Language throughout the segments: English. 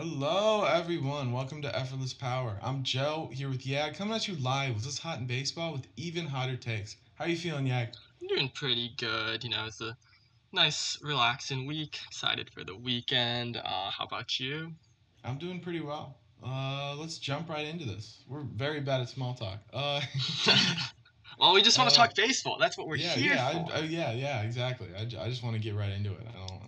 Hello, everyone. Welcome to Effortless Power. I'm Joe here with Yag, coming at you live with this hot in baseball with even hotter takes. How are you feeling, Yag? I'm doing pretty good. You know, it's a nice, relaxing week. Excited for the weekend. Uh, how about you? I'm doing pretty well. Uh, let's jump right into this. We're very bad at small talk. Uh, well, we just want to Uh, talk baseball. That's what we're yeah, here yeah, for. I, I, yeah, yeah, exactly. I, I just want to get right into it. I don't,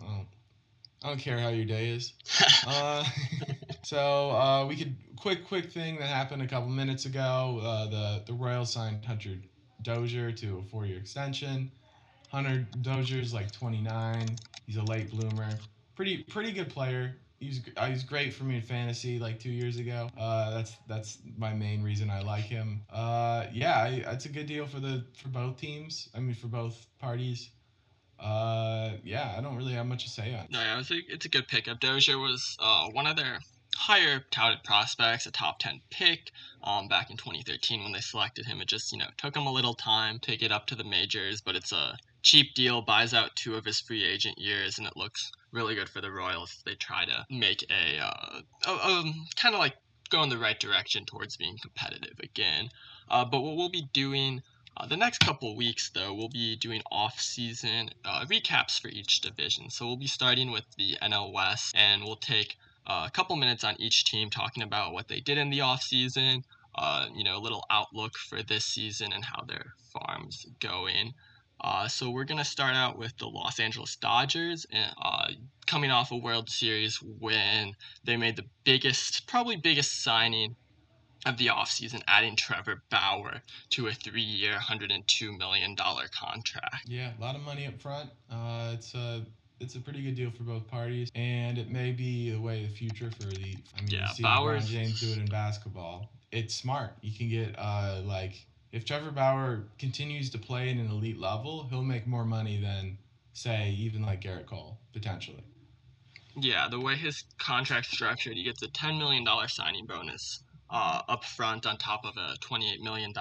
I don't, care how your day is. Uh, so uh, we could quick, quick thing that happened a couple minutes ago. Uh, the the Royals signed Hunter Dozier to a four year extension. Hunter Dozier's like 29. He's a late bloomer. Pretty pretty good player. He's uh, he's great for me in fantasy like two years ago. Uh, that's that's my main reason I like him. Uh, yeah, I, it's a good deal for the for both teams. I mean for both parties. Uh, yeah, I don't really have much to say on. it. no, yeah, it's a, it's a good pickup. Dozier was uh, one of their higher touted prospects, a top 10 pick um, back in 2013 when they selected him. It just, you know, took him a little time to get up to the majors, but it's a cheap deal, buys out two of his free agent years, and it looks really good for the Royals. They try to make a, uh, a kind of like go in the right direction towards being competitive again. Uh, but what we'll be doing uh, the next couple weeks, though, we'll be doing off-season uh, recaps for each division. So we'll be starting with the NL West, and we'll take uh, a couple minutes on each team talking about what they did in the off-season, uh, you know, a little outlook for this season and how their farms going. Uh, so we're gonna start out with the Los Angeles Dodgers, and, uh, coming off a World Series when they made the biggest, probably biggest signing of the offseason, adding Trevor Bauer to a three-year, $102 million contract. Yeah, a lot of money up front. Uh, it's a it's a pretty good deal for both parties, and it may be the way of the future for the. I mean, Yeah, you see Bauer's- LeBron James do it in basketball. It's smart. You can get uh like if Trevor Bauer continues to play at an elite level, he'll make more money than say even like Gerrit Cole potentially. Yeah, the way his contract's structured, he gets a $10 million signing bonus uh, up front on top of a $28 million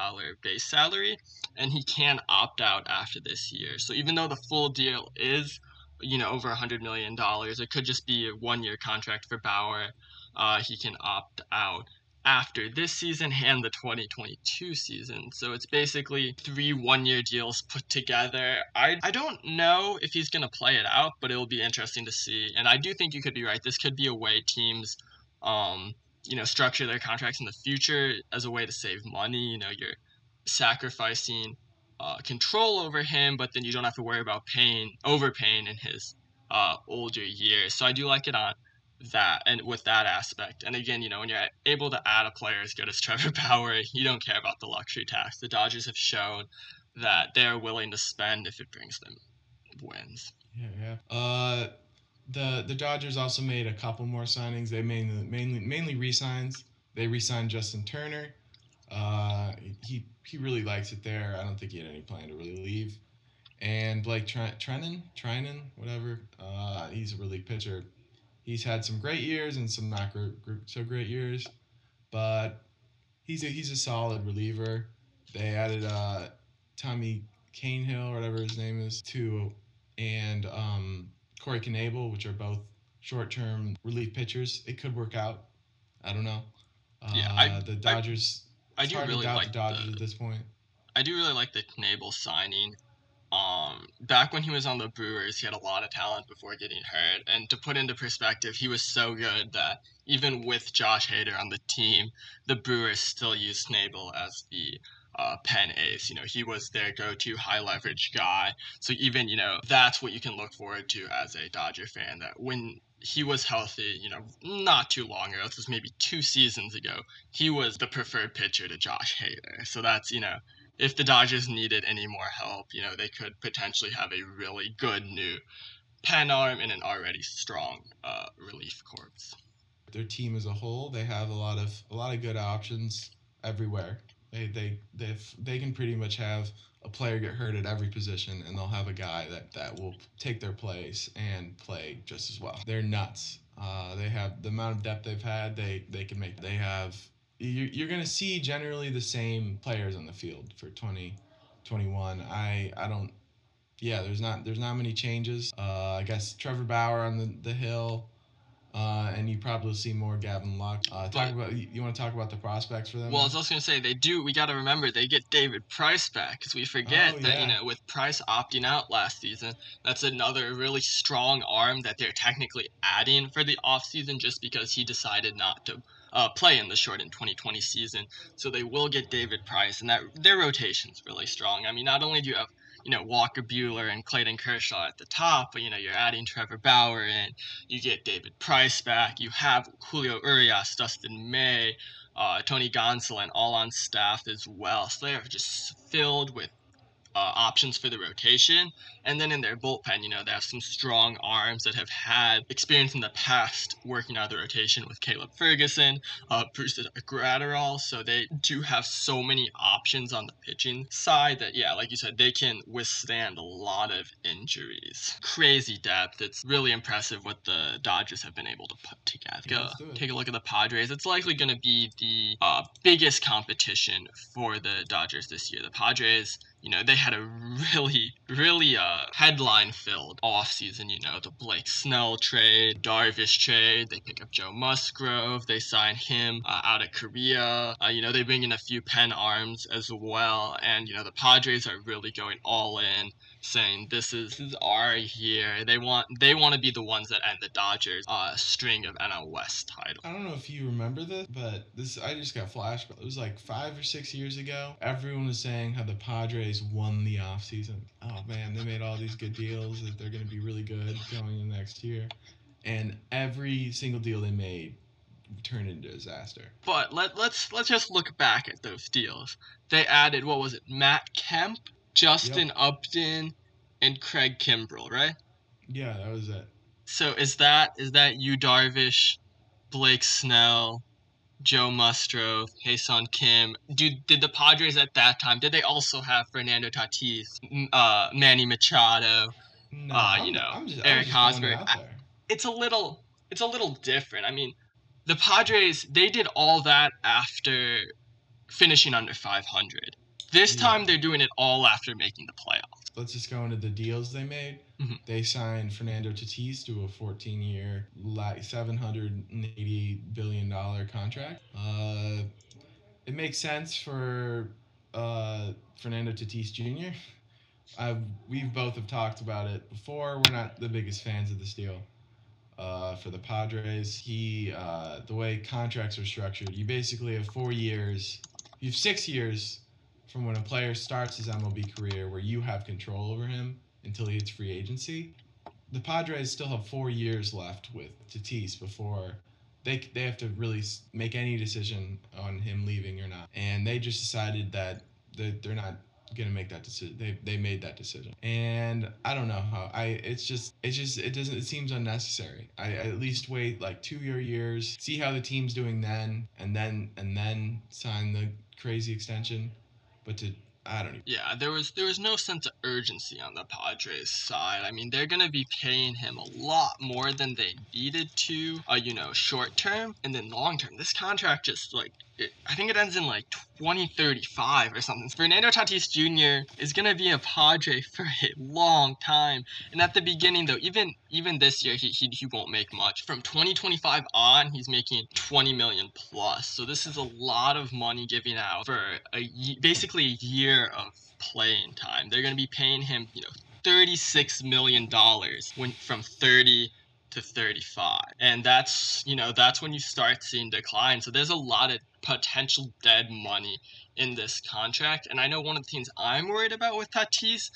base salary, and he can opt out after this year. So even though the full deal is, you know, over $100 million, it could just be a one-year contract for Bauer. Uh, he can opt out after this season and the 2022 season. So it's basically three one-year deals put together. I I don't know if he's going to play it out, but it'll be interesting to see. And I do think you could be right. This could be a way teams um you know structure their contracts in the future as a way to save money. You know, you're sacrificing uh, control over him, but then you don't have to worry about paying overpaying in his uh, older years. So I do like it on that and with that aspect. And again, you know, when you're able to add a player as good as Trevor Bauer, you don't care about the luxury tax. The Dodgers have shown that they're willing to spend if it brings them wins. Yeah, yeah. Uh, the the Dodgers also made a couple more signings. They mainly mainly mainly re-signs. They re-signed Justin Turner. Uh, he he really likes it there. I don't think he had any plan to really leave. And Blake Tre- Treinen, Treinen, whatever. Uh, he's a relief pitcher. He's had some great years and some not gr- gr- so great years, but he's a he's a solid reliever. They added uh, Tommy Canehill, or whatever his name is, to and um, Corey Knebel, which are both short-term relief pitchers. It could work out. I don't know. Uh, Yeah, I- the Dodgers. I it's do really doubt like the Dodgers the, at this point. I do really like the Knebel signing. Um, back when he was on the Brewers, he had a lot of talent before getting hurt. And to put into perspective, he was so good that even with Josh Hader on the team, the Brewers still used Knebel as the uh, pen ace. You know, he was their go-to high leverage guy. So even you know that's what you can look forward to as a Dodger fan. That when he was healthy, you know, not too long ago, this was maybe two seasons ago, he was the preferred pitcher to Josh Hader. So that's you know if the Dodgers needed any more help, you know, they could potentially have a really good new pen arm and an already strong uh, relief corps. Their team as a whole, they have a lot of a lot of good options everywhere. They they they they can pretty much have a player get hurt at every position, and they'll have a guy that that will take their place and play just as well. They're nuts. Uh, they have the amount of depth they've had. They they can make. They have. You're, you're gonna see generally the same players on the field for 2021. I I don't. Yeah, there's not there's not many changes. Uh, I guess Trevor Bauer on the the hill. Uh, and you probably see more Gavin Lux. Uh, talk about you, want to talk about the prospects for them? Well, I was also gonna say they do. We got to remember they get David Price back because we forget Oh, that you know with Price opting out last season, that's another really strong arm that they're technically adding for the offseason just because he decided not to uh, play in the shortened 2020 season. So they will get David Price, and that their rotation's really strong. I mean, not only do you have you know Walker Buehler and Clayton Kershaw at the top, but you know you're adding Trevor Bauer in. You get David Price back. You have Julio Urias, Dustin May uh, Tony Gonsolin all on staff as well. So they are just filled with uh, options for the rotation. And then in their bullpen, you know, they have some strong arms that have had experience in the past working out of the rotation with Caleb Ferguson, uh, Bruce Graterol. So they do have so many options on the pitching side that, yeah, like you said, they can withstand a lot of injuries. Crazy depth. It's really impressive what the Dodgers have been able to put together. Yeah, Go- let's do it. take a look at the Padres. It's likely going to be the uh, biggest competition for the Dodgers this year. The Padres, you know, they had a really, really uh, headline filled offseason. You know, the Blake Snell trade, Darvish trade. They pick up Joe Musgrove. They sign him uh, out of Korea. Uh, you know, they bring in a few pen arms as well. And, you know, the Padres are really going all in saying this is, this is our year. They want they want to be the ones that end the Dodgers uh, string of NL West titles. I don't know if you remember this, but this I just got flashed. It was like five or six years ago. Everyone was saying how the Padres won the offseason. Oh man, they made all these good deals that they're going to be really good going into next year, and every single deal they made turned into disaster. But let let's let's just look back at those deals. They added what was it? Matt Kemp, Justin Upton, and Craig Kimbrel, right? Yeah, that was it. So is that is that you Darvish, Blake Snell, Joe Musgrove, Ha-Seong Kim? Do did the Padres at that time? Did they also have Fernando Tatis, uh, Manny Machado? No, Uh, you know, just, Eric I'm just throwing it Hosmer. It's a little it's a little different. I mean, the Padres they did all that after finishing under 500. This Yeah. time they're doing it all after making the playoffs. let's just go into the deals they made. Mhm. They signed Fernando Tatis to a 14-year, like 780 billion dollar contract. Uh, it makes sense for uh, Fernando Tatis Jr. i we've both have talked about it before. We're not the biggest fans of this deal. Uh, for the Padres, he uh, the way contracts are structured, you basically have four years. You have six years from when a player starts his MLB career where you have control over him until he hits free agency. The Padres still have four years left with Tatis before they, they have to really make any decision on him leaving or not. And they just decided that they're, they're not to make that decision. They, they made that decision. And I don't know how I, it's just, it's just, it doesn't, it seems unnecessary. I, I at least wait like two year years, see how the team's doing then, and then, and then sign the crazy extension. But to I don't even. Yeah, there was there was no sense of urgency on the Padres side. I mean, they're gonna be paying him a lot more than they needed to, uh, you know, short term and then long term. This contract just like it, I think it ends in like 2035 or something. Fernando Tatis Jr. is gonna be a Padre for a long time. And at the beginning though, even even this year he, he, he won't make much. From 2025 on, he's making 20 million plus. So this is a lot of money giving out for a basically a year of playing time. They're to be paying him, you know, 36 million dollars when from 30 to 35. And that's, you know, that's when you start seeing decline. So there's a lot of potential dead money in this contract. And I know one of the things I'm worried about with Tatis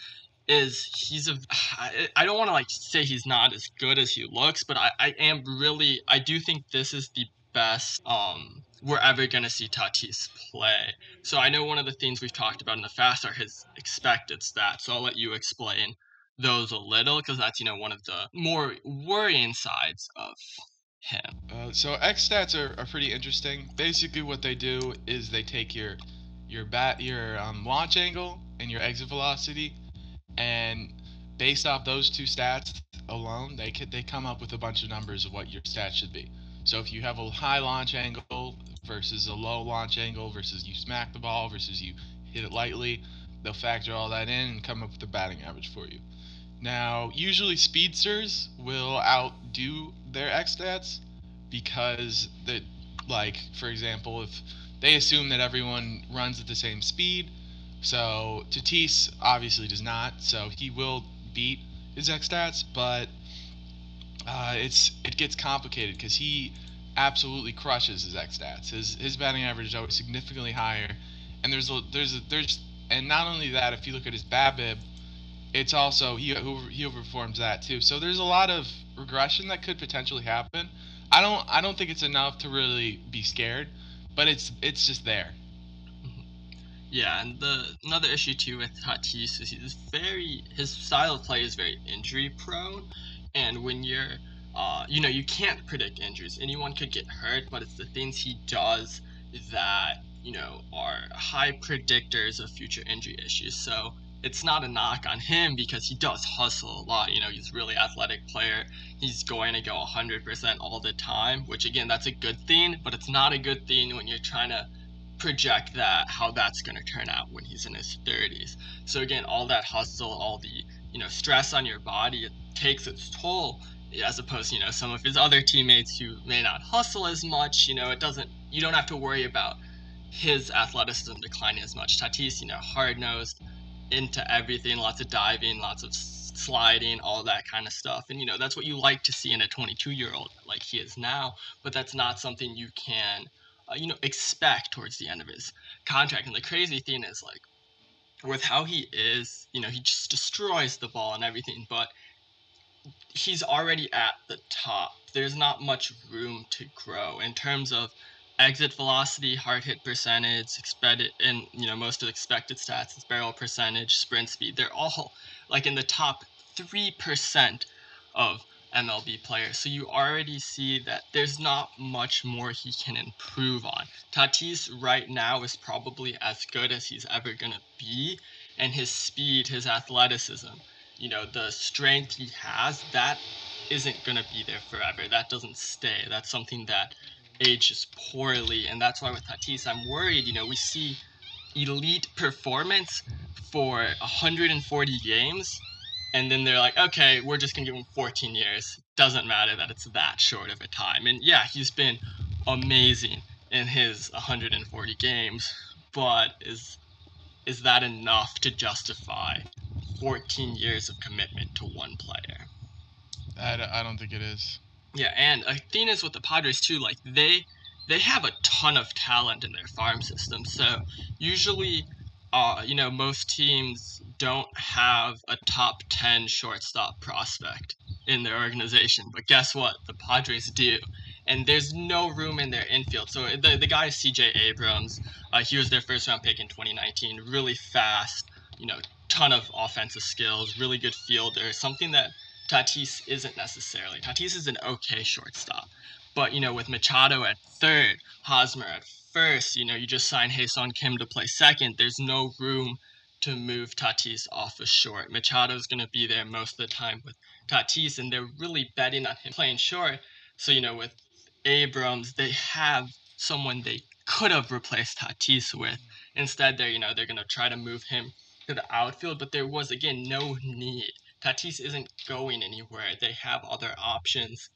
is he's a i don't want to like say he's not as good as he looks, but I, I am really I do think this is the best um we're ever gonna see Tatis play. So I know one of the things we've talked about in the past are his expected stats. So I'll let you explain those a little because that's you know one of the more worrying sides of him. Uh, so X stats are, are pretty interesting. Basically, what they do is they take your your bat your um, launch angle and your exit velocity, and based off those two stats alone, they could, they come up with a bunch of numbers of what your stats should be. So if you have a high launch angle versus a low launch angle versus you smack the ball versus you hit it lightly, they'll factor all that in and come up with a batting average for you. Now, usually speedsters will outdo their X stats, because that like for example if they assume that everyone runs at the same speed so Tatis obviously does not so he will beat his X stats but uh, it's it gets complicated because he absolutely crushes his X stats his his batting average is always significantly higher and there's a there's a there's and not only that if you look at his BABIP it's also he he overperforms that too so there's a lot of regression that could potentially happen I don't I don't think it's enough to really be scared, but it's it's just there. Yeah, and the another issue too with Tatis is he's very his style of play is very injury prone, and when you're uh, you know you can't predict injuries. Anyone could get hurt, but it's the things he does that you know are high predictors of future injury issues. So it's not a knock on him because he does hustle a lot. You know, he's a really athletic player. He's going to go 100% all the time, which again, that's a good thing, but it's not a good thing when you're trying to project that how that's going to turn out when he's in his 30s. So again, all that hustle, all the, you know, stress on your body, it takes its toll as opposed you know, some of his other teammates who may not hustle as much, you know, it doesn't you don't have to worry about his athleticism declining as much. Tatis, you know, hard nosed, into everything, lots of diving, lots of sliding, all that kind of stuff. And you know, that's what you like to see in a 22 year old like he is now, but that's not something you can uh, you know, expect towards the end of his contract. And the crazy thing is like with how he is, you know, he just destroys the ball and everything, but he's already at the top. There's not much room to grow in terms of exit velocity, hard hit percentage, expected, and you know most of the expected stats, barrel percentage, sprint speed. They're all like in the top three percent of MLB players. So you already see that there's not much more he can improve on. Tatis right now is probably as good as he's ever gonna be, and his speed, his athleticism, you know, the strength he has, that isn't gonna be there forever. That doesn't stay. That's something that ages poorly, and that's why with Tatis, I'm worried. You know, we see elite performance for 140 games, and then they're like, okay, we're just gonna give him 14 years. Doesn't matter that it's that short of a time. And yeah, he's been amazing in his 140 games, but is is that enough to justify 14 years of commitment to one player? I, I don't think it is. Yeah, and Athena's with the Padres too. Like they they have a ton of talent in their farm system. So usually, uh, you know, most teams don't have a top ten shortstop prospect in their organization. But guess what? The Padres do. And there's no room in their infield. So the, the guy is CJ Abrams. Uh, he was their first round pick in 2019. Really fast, you know, ton of offensive skills, really good fielder. Something that Tatis isn't necessarily. Tatis is an okay shortstop. But, you know, with Machado at third, Hosmer at first, you know, you just sign Ha-Seong Kim to play second. There's no room to move Tatis off a short. Machado's going to be there most of the time with Tatis, and they're really betting on him playing short. So, you know, with Abrams, they have someone they could have replaced Tatis with. Instead, they're, you know, they're going to try to move him to the outfield, but there was, again, no need Tatis isn't going anywhere. They have other options,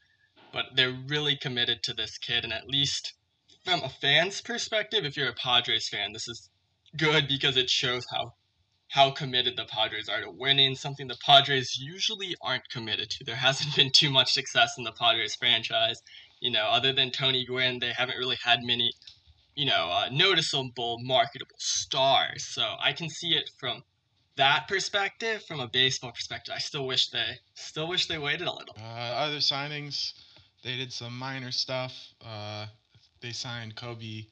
but they're really committed to this kid. And at least from a fan's perspective, if you're a Padres fan, this is good because it shows how how committed the Padres are to winning, something the Padres usually aren't committed to. There hasn't been too much success in the Padres franchise. You know, other than Tony Gwynn, they haven't really had many, you know, uh, noticeable, marketable stars. So I can see it from that perspective, from a baseball perspective, I still wish they still wish they waited a little. Uh, other signings, they did some minor stuff. Uh, they signed Kobe.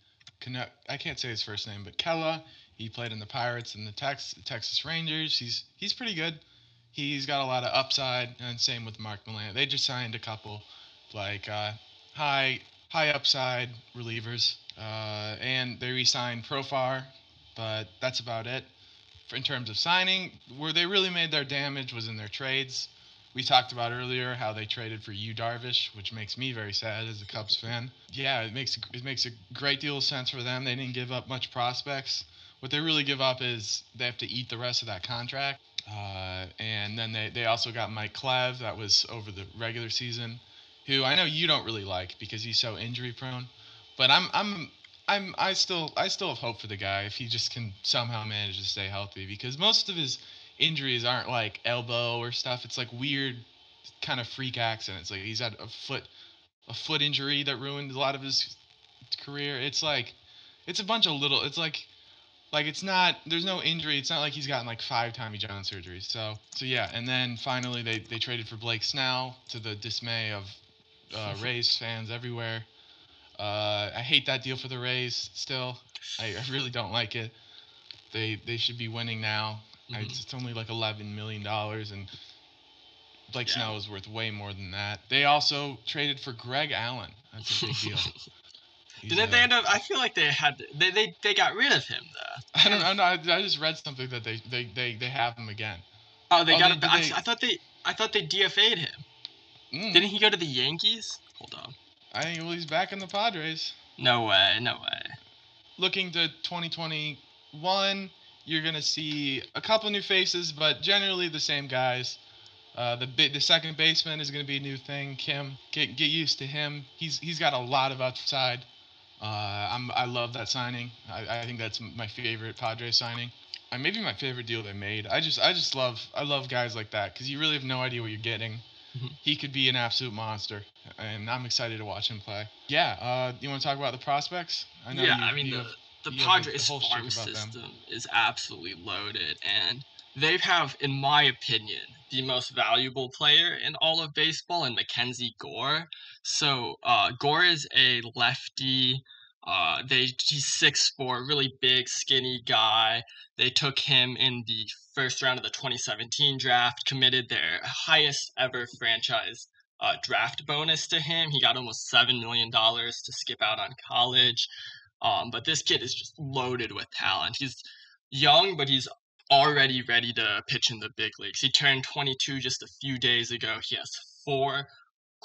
I can't say his first name, but Kela. He played in the Pirates and the Tex- Texas Rangers. He's he's pretty good. He's got a lot of upside, and same with Mark Milan. They just signed a couple, like uh, high high upside relievers, uh, and they re-signed Profar, but that's about it in terms of signing, where they really made their damage was in their trades. We talked about earlier how they traded for Yu Darvish, which makes me very sad as a Cubs fan. Yeah, it makes it makes a great deal of sense for them. They didn't give up much prospects. What they really give up is they have to eat the rest of that contract. Uh, and then they, they also got Mike Clev, that was over the regular season. who I know you don't really like because he's so injury prone, but I'm I'm I'm I still I still have hope for the guy if he just can somehow manage to stay healthy because most of his injuries aren't like elbow or stuff. It's like weird kind of freak accidents. Like he's had a foot a foot injury that ruined a lot of his career. It's like it's a bunch of little it's like like it's not there's no injury. It's not like he's gotten like five Tommy John surgeries. So so yeah, and then finally they they traded for Blake Snell to the dismay of uh, Rays fans everywhere. Uh, I hate that deal for the Rays. Still, I, I really don't like it. They they should be winning now. I, Mhm. it's only like eleven million dollars, and Blake Yeah. Snell is worth way more than that. They also traded for Greg Allen. That's a big deal. Didn't they end up? I feel like they had they they, they got rid of him though. I don't know. I, I just read something that they, they, they, they have him again. Oh, they Oh, got they- him. did I, I thought they I thought they DFA'd him. Mm, Didn't he go to the Yankees? Hold on. I think well, he's back in the Padres. No way. No way. Looking to 2021, you're gonna see a couple new faces, but generally the same guys. Uh, the the second baseman is gonna be a new thing. Kim, get get used to him. He's he's got a lot of upside. Uh, I'm I love that signing. I, I think that's my favorite Padres signing. Uh, maybe my favorite deal they made. I just I just love I love guys like that because you really have no idea what you're getting. He could be an absolute monster, and I'm excited to watch him play. Yeah. Uh, you want to talk about the prospects? I know yeah, you- I mean the have- the you have a- Padres whole farm system is absolutely loaded, and they have, in my opinion, the most valuable player in all of baseball, in Mackenzie Gore. So uh, Gore is a lefty. Uh, they he's six four, really big, skinny guy. They took him in the first round of the 2017 draft, committed their highest ever franchise uh, draft bonus to him. He got almost seven million dollars to skip out on college. Um, but this kid is just loaded with talent. He's young, but he's already ready to pitch in the big leagues. He turned 22 just a few days ago. He has four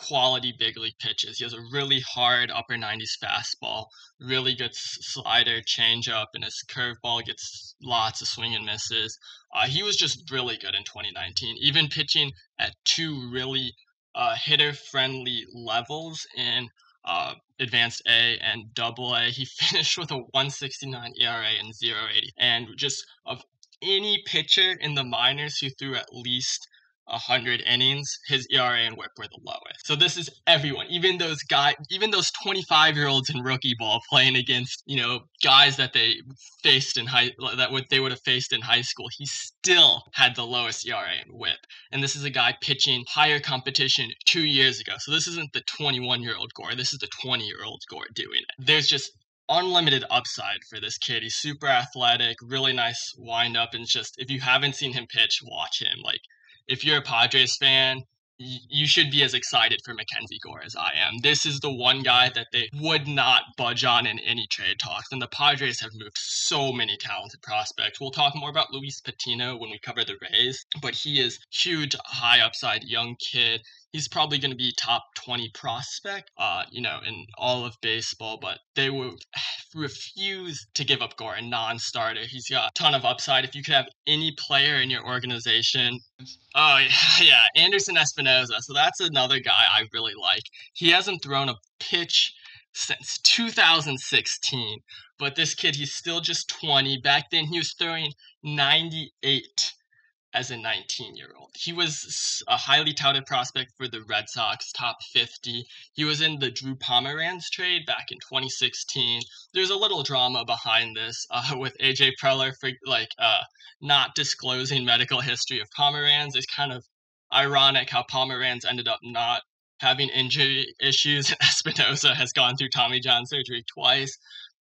quality big league pitches. He has a really hard upper 90s fastball, really good slider, changeup, and his curveball gets lots of swing and misses. Uh, he was just really good in 2019, even pitching at two really uh, hitter friendly levels in uh, advanced A and double A. He finished with a 169 ERA and 080. And just of any pitcher in the minors who threw at least 100 innings, his ERA and whip were the lowest. So this is everyone, even those guys, even those 25 year olds in rookie ball playing against, you know, guys that they faced in high, that would, they would have faced in high school. He still had the lowest ERA and whip. And this is a guy pitching higher competition two years ago. So this isn't the 21 year old Gore. This is the 20 year old Gore doing it. There's just unlimited upside for this kid. He's super athletic, really nice wind up, and just if you haven't seen him pitch, watch him. Like if you're a Padres fan, you should be as excited for Mackenzie Gore as I am. This is the one guy that they would not budge on in any trade talks. And the Padres have moved so many talented prospects. We'll talk more about Luis Patino when we cover the Rays, but he is huge, high upside young kid. He's probably going to be top 20 prospect, uh, you know, in all of baseball, but they will refuse to give up Gore, a non-starter. He's got a ton of upside. If you could have any player in your organization Oh yeah, yeah, Anderson Espinoza. So that's another guy I really like. He hasn't thrown a pitch since 2016, but this kid, he's still just 20. Back then, he was throwing 98 as a 19 year old. He was a highly touted prospect for the Red Sox, top 50. He was in the Drew Pomeranz trade back in 2016. There's a little drama behind this uh, with AJ Preller for like uh, not disclosing medical history of Pomeranz. It's kind of ironic how Pomeranz ended up not having injury issues, Espinoza has gone through Tommy John surgery twice.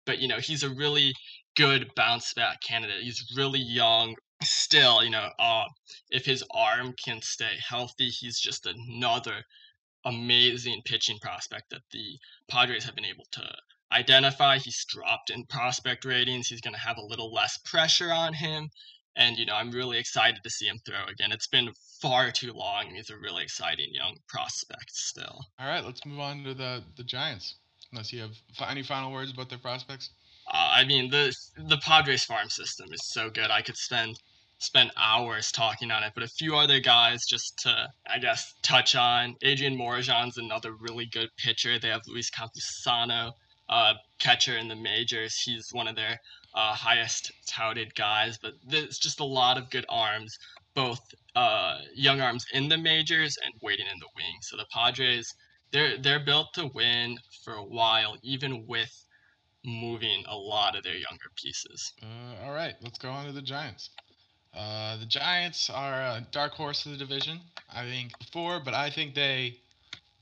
But you know, he's a really good bounce back candidate. He's really young. Still, you know, uh, if his arm can stay healthy, he's just another amazing pitching prospect that the Padres have been able to identify. He's dropped in prospect ratings. He's going to have a little less pressure on him. And, you know, I'm really excited to see him throw again. It's been far too long. He's a really exciting young prospect still. All right, let's move on to the the Giants. Unless you have any final words about their prospects. Uh, I mean, the the Padres farm system is so good. I could spend spend hours talking on it, but a few other guys just to, I guess, touch on. Adrian Morejon's another really good pitcher. They have Luis Campusano, uh, catcher in the majors. He's one of their uh, highest touted guys, but there's just a lot of good arms, both uh, young arms in the majors and waiting in the wings. So the Padres, they're they're built to win for a while, even with moving a lot of their younger pieces. Uh, all right, let's go on to the Giants. Uh, the Giants are a dark horse of the division. I think before, but I think they,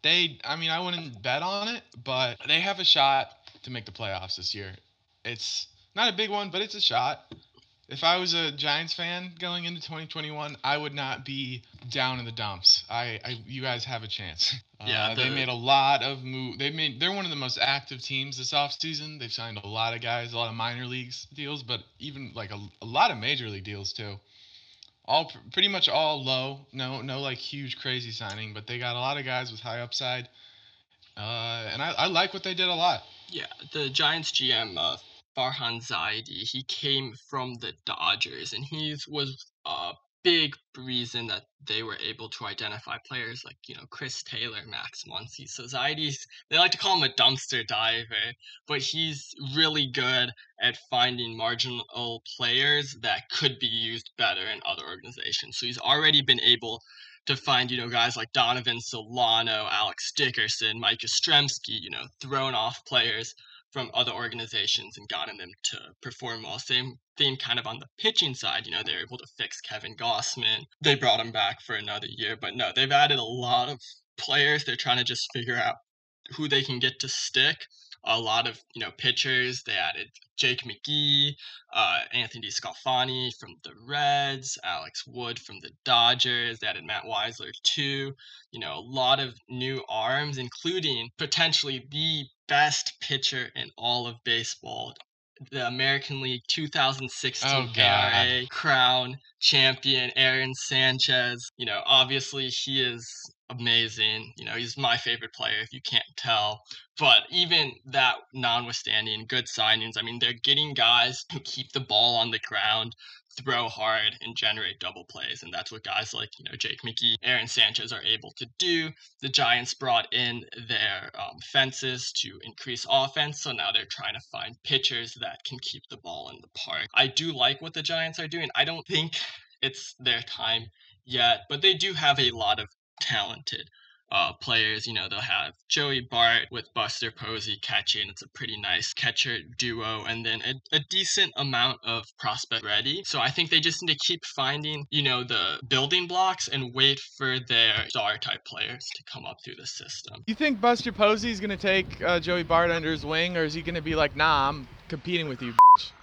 they. I mean, I wouldn't bet on it, but they have a shot to make the playoffs this year. It's not a big one, but it's a shot. If I was a Giants fan going into 2021, I would not be down in the dumps. I, I you guys have a chance. Yeah, Uh, they made a lot of move. They made. They're one of the most active teams this offseason. They've signed a lot of guys, a lot of minor leagues deals, but even like a, a lot of major league deals too. All pretty much all low. No, no like huge crazy signing, but they got a lot of guys with high upside. Uh, and I, I like what they did a lot. Yeah, the Giants GM uh, Farhan Zaidi, he came from the Dodgers, and he was a big reason that they were able to identify players like you know Chris Taylor, Max Muncy. So Zaidi's they like to call him a dumpster diver, but he's really good at finding marginal players that could be used better in other organizations. So he's already been able to find, you know, guys like Donovan Solano, Alex Dickerson, Mike Yastrzemski, you know, thrown off players from other organizations and gotten them to perform well. Same thing kind of on the pitching side, you know, they're able to fix Kevin Gausman. They brought him back for another year, but no, they've added a lot of players. They're trying to just figure out who they can get to stick. A lot of, you know, pitchers. They added Jake McGee, uh, Anthony Scalfani from the Reds, Alex Wood from the Dodgers. They added Matt Wisler too. You know, a lot of new arms, including potentially the best pitcher in all of baseball. The American League 2016 Oh, ERA crown champion Aaron Sanchez. You know, obviously he is amazing. You know, he's my favorite player if you can't tell. But even that notwithstanding, good signings. I mean, they're getting guys who keep the ball on the ground, throw hard, and generate double plays. And that's what guys like, you know, Jake McGee, Aaron Sanchez are able to do. The Giants brought in their um, fences to increase offense. So now they're trying to find pitchers that can keep the ball in the park. I do like what the Giants are doing. I don't think it's their time yet, but they do have a lot of talented uh, players. You know, they'll have Joey Bart with Buster Posey catching. It's a pretty nice catcher duo, and then a, a decent amount of prospect ready. So I think they just need to keep finding, you know, the building blocks and wait for their star type players to come up through the system. You think Buster Posey's gonna take uh, Joey Bart under his wing, or is he gonna be like, Nah, I'm competing with you?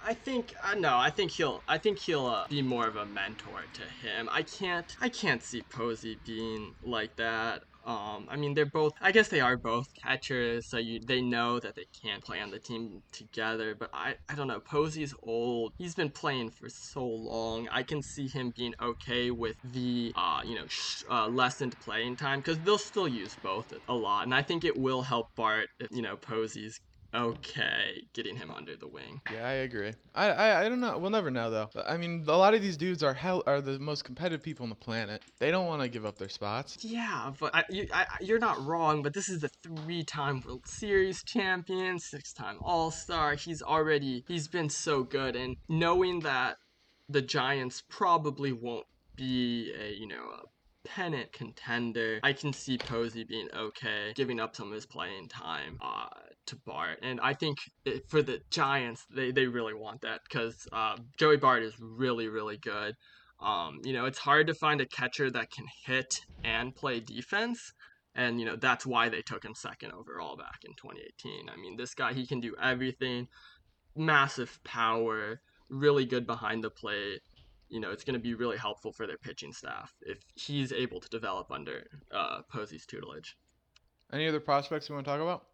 I think uh, no, I think he'll I think he'll uh, be more of a mentor to him. I can't I can't see Posey being like that. Um, I mean, they're both. I guess they are both catchers, so you they know that they can't play on the team together. But I, I don't know. Posey's old. He's been playing for so long. I can see him being okay with the, uh, you know, sh- uh, lessened playing time because they'll still use both a lot, and I think it will help Bart. If, you know, Posey's okay getting him under the wing. Yeah, I agree. I, I I don't know. We'll never know though. I mean, a lot of these dudes are hell are the most competitive people on the planet. They don't want to give up their spots. Yeah, but I, you, I, you're not wrong. But this is the three-time World Series champion, six-time All-Star. He's already he's been so good, and knowing that the Giants probably won't be a you know a pennant contender, I can see Posey being okay, giving up some of his playing time uh, to Bart, and I think for the Giants, they they really want that because uh, Joey Bart is really really good. Um, you know, it's hard to find a catcher that can hit and play defense. And, you know, that's why they took him second overall back in 2018. I mean, this guy, he can do everything. Massive power, really good behind the plate. You know, it's going to be really helpful for their pitching staff if he's able to develop under uh, Posey's tutelage. Any other prospects you want to talk about?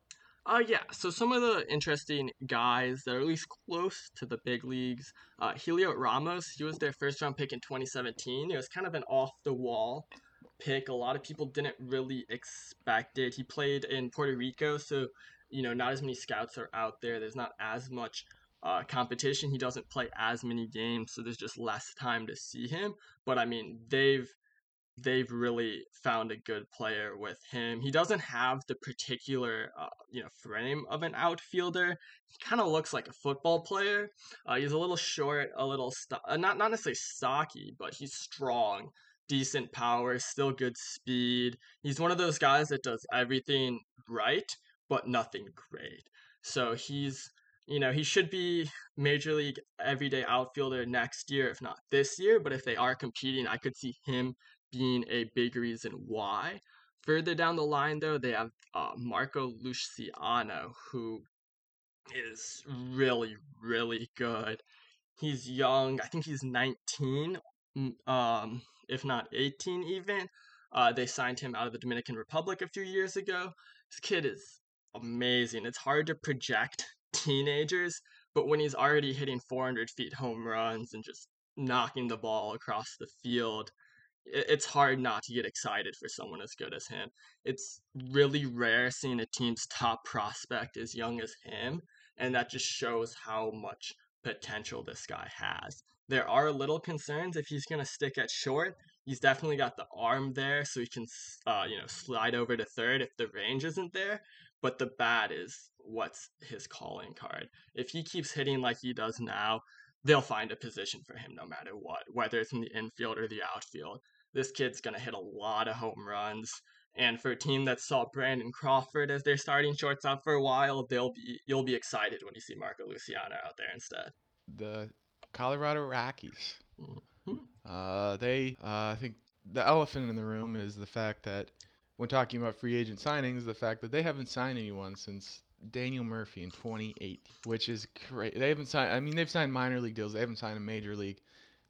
Uh, yeah. So some of the interesting guys that are at least close to the big leagues. Uh, Helio Ramos, he was their first round pick in 2017. It was kind of an off the wall pick. A lot of people didn't really expect it. He played in Puerto Rico, so you know not as many scouts are out there. There's not as much uh, competition. He doesn't play as many games, so there's just less time to see him. But I mean, they've they've really found a good player with him. He doesn't have the particular, uh, you know, frame of an outfielder. He kind of looks like a football player. Uh, he's a little short, a little st- uh, not not necessarily stocky, but he's strong, decent power, still good speed. He's one of those guys that does everything right, but nothing great. So he's you know, he should be major league everyday outfielder next year, if not this year. But if they are competing, I could see him being a big reason why. Further down the line, though, they have uh, Marco Luciano, who is really, really good. He's young. I think he's 19, um, if not 18 even. Uh, they signed him out of the Dominican Republic a few years ago. This kid is amazing. It's hard to project teenagers, but when he's already hitting 400 feet home runs and just knocking the ball across the field, it's hard not to get excited for someone as good as him. It's really rare seeing a team's top prospect as young as him, and that just shows how much potential this guy has. There are little concerns if he's going to stick at short. He's definitely got the arm there, so he can, uh, you know, slide over to third if the range isn't there. But the bat is what's his calling card. If he keeps hitting like he does now, they'll find a position for him no matter what, whether it's in the infield or the outfield. This kid's going to hit a lot of home runs. And for a team that saw Brandon Crawford as their starting shortstop for a while, they'll be you'll be excited when you see Marco Luciano out there instead. The Colorado Rockies. Mm-hmm. Uh, they, uh, I think the elephant in the room is the fact that when talking about free agent signings, the fact that they haven't signed anyone since Daniel Murphy in 2018, which is great. They haven't signed. I mean, they've signed minor league deals. They haven't signed a major league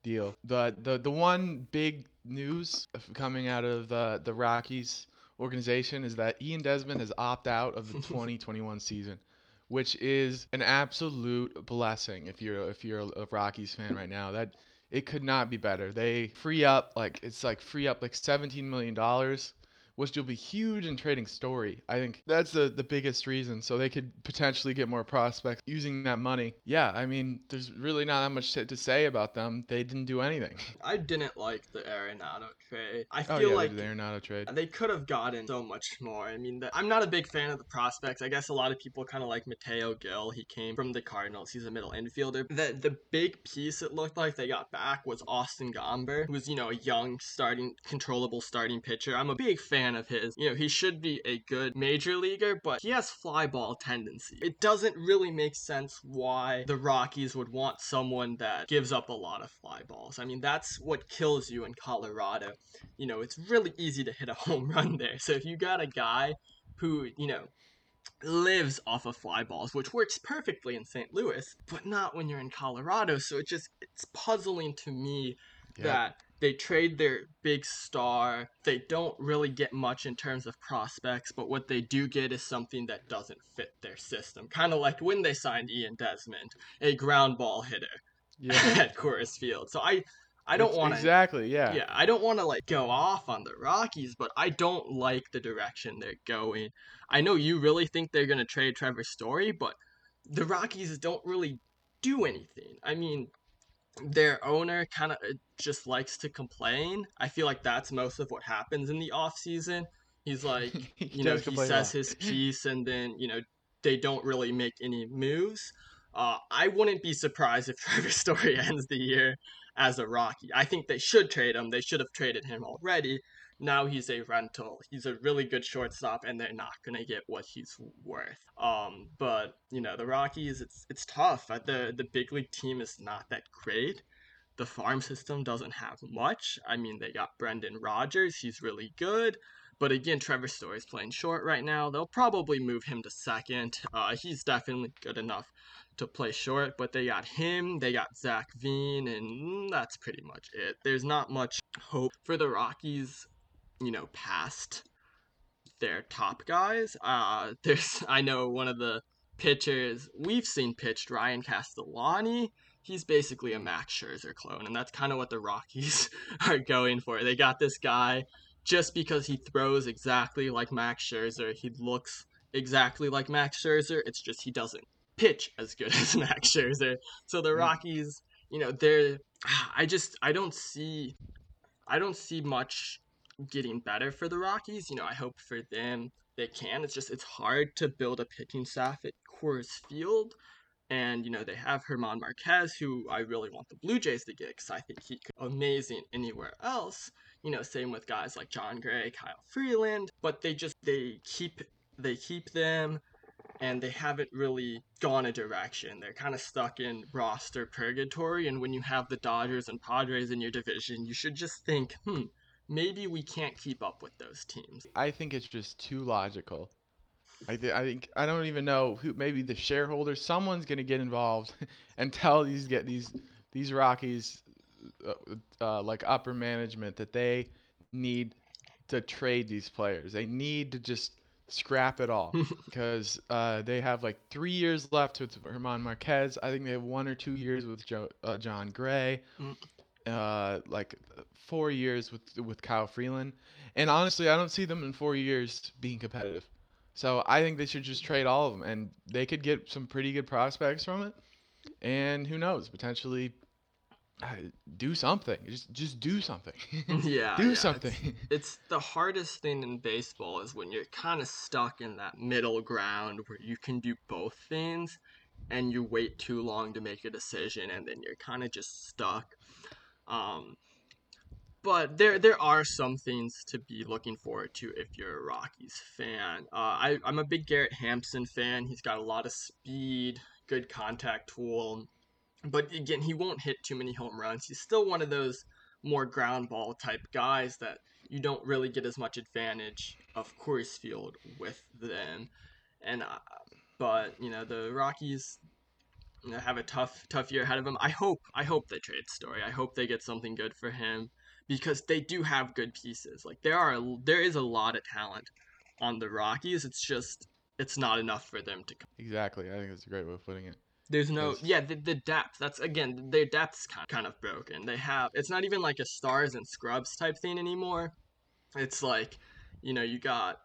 deal. The the the one big news coming out of the the Rockies organization is that Ian Desmond has opted out of the 2021 season, which is an absolute blessing if you're if you're a Rockies fan right now. That it could not be better. They free up like it's like free up like 17 million dollars which will be huge in trading Story. I think that's the, the biggest reason. So they could potentially get more prospects using that money. Yeah, I mean, there's really not that much to, to say about them. They didn't do anything. I didn't like the Arenado trade. I oh, feel yeah, like the Arenado trade. they could have gotten so much more. I mean, the, I'm not a big fan of the prospects. I guess a lot of people kind of like Mateo Gil. He came from the Cardinals. He's a middle infielder. The the big piece it looked like they got back was Austin Gomber, who's you know a young starting controllable starting pitcher. I'm a big fan of his. You know, he should be a good major leaguer, but he has fly ball tendency. It doesn't really make sense why the Rockies would want someone that gives up a lot of fly balls. I mean, that's what kills you in Colorado. You know, it's really easy to hit a home run there. So if you got a guy who, you know, lives off of fly balls, which works perfectly in St. Louis, but not when you're in Colorado. So it just it's puzzling to me that they trade their big star. They don't really get much in terms of prospects, but what they do get is something that doesn't fit their system. Kind of like when they signed Ian Desmond, a ground ball hitter Yeah. at Coors Field. So I I don't want to Exactly, yeah. yeah, I don't want to like go off on the Rockies, but I don't like the direction they're going. I know you really think they're going to trade Trevor Story, but the Rockies don't really do anything. I mean, their owner kind of just likes to complain. I feel like that's most of what happens in the off season. He's like, He you know, he says his piece and then, you know, they don't really make any moves. Uh, I wouldn't be surprised if Trevor Story ends the year as a Rocky. I think they should trade him. They should have traded him already. Now he's a rental. He's a really good shortstop, and they're not gonna get what he's worth. Um, but you know the Rockies, it's it's tough. Uh, The the big league team is not that great. The farm system doesn't have much. I mean, they got Brendan Rodgers. He's really good. But again, Trevor Story's playing short right now. They'll probably move him to second. Uh, he's definitely good enough to play short, but they got him, they got Zach Veen, and that's pretty much it. There's not much hope for the Rockies, you know, past their top guys. Uh, there's, I know one of the pitchers we've seen pitched, Ryan Castellani. He's basically a Max Scherzer clone, and that's kind of what the Rockies are going for. They got this guy just because he throws exactly like Max Scherzer. He looks exactly like Max Scherzer. It's just he doesn't pitch as good as Max Scherzer. So the Rockies, you know, they're I just I don't see I don't see much getting better for the Rockies. You know, I hope for them they can. It's just it's hard to build a pitching staff at Coors Field. And you know they have Germán Márquez, who I really want the Blue Jays to get because I think he could amazing anywhere else. You know, same with guys like Jon Gray, Kyle Freeland, but they just they keep they keep them and they haven't really gone a direction. They're kind of stuck in roster purgatory. And when you have the Dodgers and Padres in your division, you should just think, hmm, maybe we can't keep up with those teams. I think it's just too logical. I, th- I think I don't even know who. Maybe the shareholders. Someone's gonna get involved and tell these get these these Rockies, uh, uh, like upper management, that they need to trade these players. They need to just scrap it all because uh, they have like three years left with Germán Márquez. I think they have one or two years with Joe, uh, Jon Gray, Mm. Uh, like four years with with Kyle Freeland. And honestly, I don't see them in four years being competitive. So I think they should just trade all of them, and they could get some pretty good prospects from it. And who knows, potentially uh, do something. Just just do something. yeah, do yeah, it's- something. It's the hardest thing in baseball is when you're kind of stuck in that middle ground where you can do both things and you wait too long to make a decision and then you're kind of just stuck. Um, but there there are some things to be looking forward to if you're a Rockies fan. Uh, I, I'm a big Garrett Hampson fan. He's got a lot of speed, good contact tool. But again, he won't hit too many home runs. He's still one of those more ground ball type guys that you don't really get as much advantage of Coors Field with them. And uh, but you know the Rockies have a tough tough year ahead of him. I hope I hope they trade Story. I hope they get something good for him because they do have good pieces. Like there are there is a lot of talent on the Rockies. It's just it's not enough for them to. Come. exactly. I think that's a great way of putting it. There's no yeah the, the depth. That's again their depth's kind kind of broken. They have it's not even like a stars and scrubs type thing anymore. It's like you know you got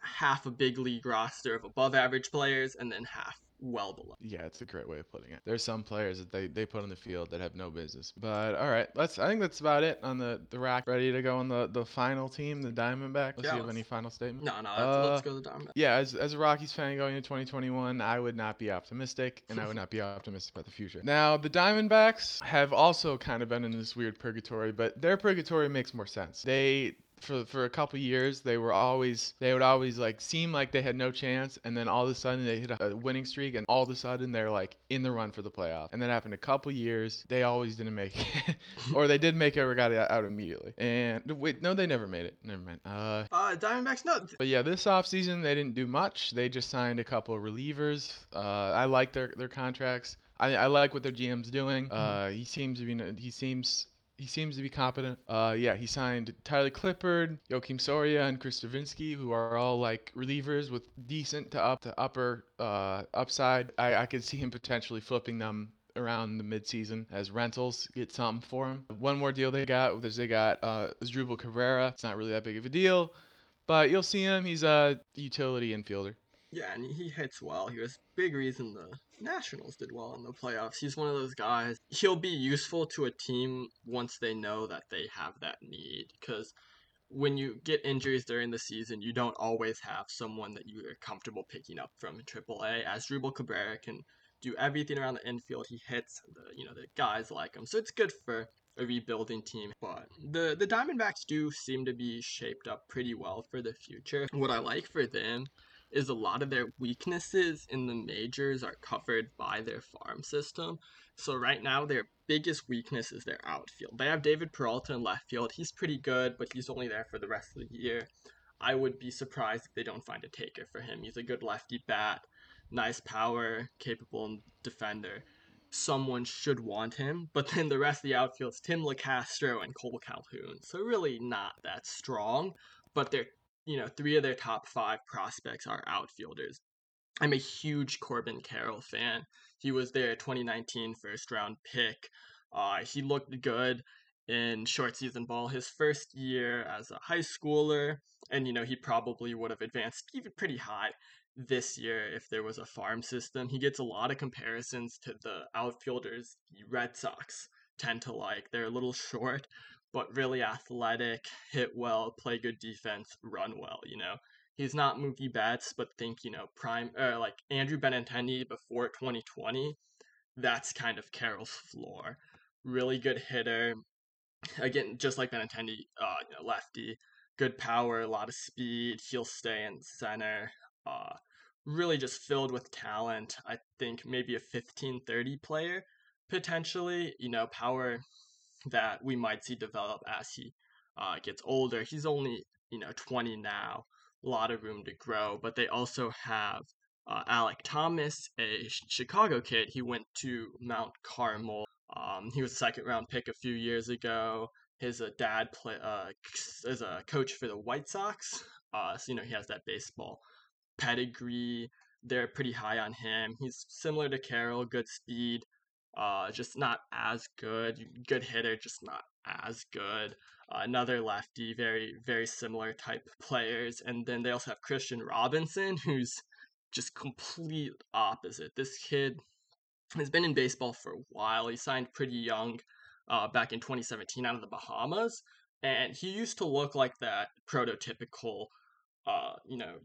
half a big league roster of above average players and then half well below. Yeah, it's a great way of putting it. There's some players that they, they put on the field that have no business. But all right, let's. I think that's about it on the the rack. Ready to go on the the final team, the Diamondback. Let's Yeah, see if let's- any final statement. No, no, let's, Uh, let's go to the Diamondbacks. Yeah, as, as a Rockies fan going into 2021, I would not be optimistic, and I would not be optimistic about the future. Now, the Diamondbacks have also kind of been in this weird purgatory, but their purgatory makes more sense. They for for a couple years they were always they would always like seem like they had no chance and then all of a sudden they hit a winning streak and all of a sudden they're like in the run for the playoff and that happened a couple years they always didn't make it or they did make it or got it out immediately and wait no they never made it never mind uh Uh, Diamondbacks, no, but yeah, this offseason they didn't do much. They just signed a couple of relievers. Uh, I like their their contracts. I, I like what their GM's doing. Uh, he seems to be he seems he seems to be competent. Uh, yeah, he signed Tyler Clippard, Joakim Soria, and Chris Devenski, who are all like relievers with decent to up to upper uh, upside. I, I could see him potentially flipping them around the midseason as rentals, get something for him. One more deal they got was they got uh, Asdrubal Cabrera. It's not really that big of a deal. But you'll see him. He's a utility infielder. Yeah, and he hits well. He was big reason the Nationals did well in the playoffs. He's one of those guys. He'll be useful to a team once they know that they have that need. Because when you get injuries during the season, you don't always have someone that you are comfortable picking up from AAA. Asdrubal Cabrera can do everything around the infield, he hits. The you know the guys like him, so it's good for a rebuilding team. But the the Diamondbacks do seem to be shaped up pretty well for the future. What I like for them is a lot of their weaknesses in the majors are covered by their farm system. So right now their biggest weakness is their outfield. They have David Peralta in left field. He's pretty good, but he's only there for the rest of the year. I would be surprised if they don't find a taker for him. He's a good lefty bat, nice power, capable defender. Someone should want him, but then the rest of the outfield's Tim Locastro and Kole Calhoun. So really not that strong, but they're you know, three of their top five prospects are outfielders. I'm a huge Corbin Carroll fan. He was their 2019 first round pick. Uh, he looked good in short season ball his first year as a high schooler, and you know he probably would have advanced even pretty high this year if there was a farm system. He gets a lot of comparisons to the outfielders the Red Sox tend to like. They're a little short, but really athletic, hit well, play good defense, run well, you know. He's not Mookie Betts, but think, you know, prime or like Andrew Benintendi before 2020. That's kind of Carroll's floor. Really good hitter. Again, just like Benintendi, uh, you know, lefty, good power, a lot of speed. He'll stay in center. Uh, really just filled with talent. I think maybe a 15 30 player potentially, you know, power that we might see develop as he uh, gets older. He's only, you know, 20 now, a lot of room to grow, but they also have uh, Alek Thomas, a Chicago kid. He went to Mount Carmel. Um, he was a second round pick a few years ago. His uh, dad play, uh, is a coach for the White Sox. Uh, so, you know, he has that baseball pedigree. They're pretty high on him. He's similar to Carroll, good speed, uh, just not as good. Good hitter, just not as good. Uh, another lefty, very very similar type players, and then they also have Kristian Robinson, who's just complete opposite. This kid has been in baseball for a while. He signed pretty young, uh, back in 2017 out of the Bahamas, and he used to look like that prototypical, uh, you know,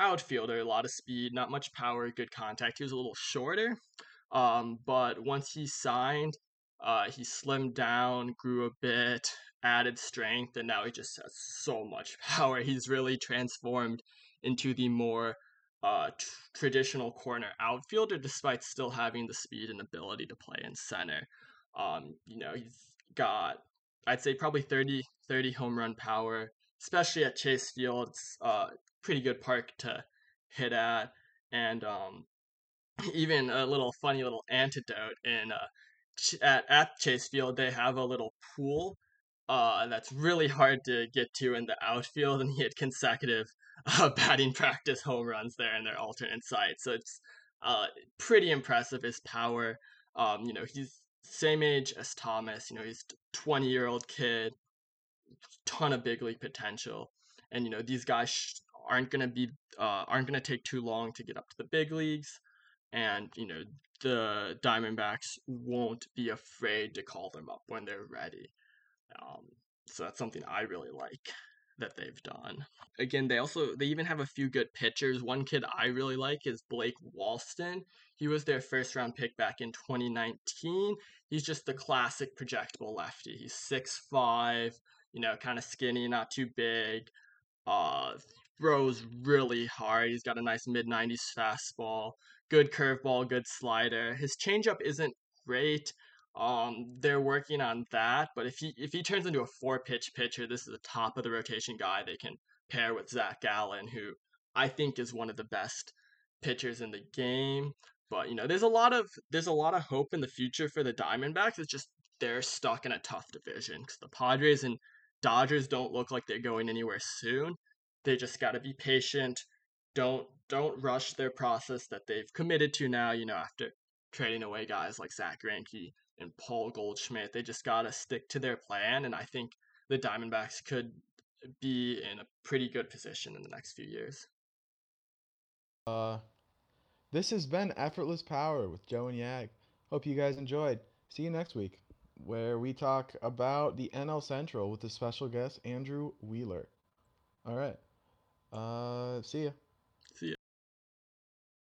outfielder, a lot of speed, not much power, good contact. He was a little shorter, um, but once he signed, uh, he slimmed down, grew a bit, added strength, and now he just has so much power. He's really transformed into the more uh, t- traditional corner outfielder, despite still having the speed and ability to play in center. Um, you know, he's got, I'd say, probably 30, 30 home run power, especially at Chase Field. It's uh, pretty good park to hit at, and um, even a little funny little antidote in uh, at at Chase Field they have a little pool uh, that's really hard to get to in the outfield, and he had consecutive uh, batting practice home runs there in their alternate sites. So it's uh, pretty impressive his power. Um, you know, he's same age as Thomas. You know, he's 20 year old kid, ton of big league potential, and you know these guys aren't going to be uh, aren't going to take too long to get up to the big leagues and you know the diamondbacks won't be afraid to call them up when they're ready. Um, so that's something i really like that they've done. Again they also they even have a few good pitchers. One kid i really like is blake walston. He was their first round pick back in 2019 he's just the classic projectable lefty. He's six five you know kind of skinny not too big. Uh throws really hard. He's got a nice mid 90s fastball, good curveball, good slider. His changeup isn't great. Um, they're working on that, but if he if he turns into a four pitch pitcher, this is a top of the rotation guy they can pair with Zac Gallen, who I think is one of the best pitchers in the game. But you know, there's a lot of there's a lot of hope in the future for the Diamondbacks. It's just they're stuck in a tough division because the Padres and Dodgers don't look like they're going anywhere soon. They just got to be patient. Don't don't rush their process that they've committed to now. You know, after trading away guys like Zack Greinke and Paul Goldschmidt, they just got to stick to their plan. And I think the Diamondbacks could be in a pretty good position in the next few years. Uh, this has been Effortless Power with Joe and Yag. Hope you guys enjoyed. See you next week, where we talk about the NL Central with the special guest Andrew Wheeler. All right. Uh, see ya.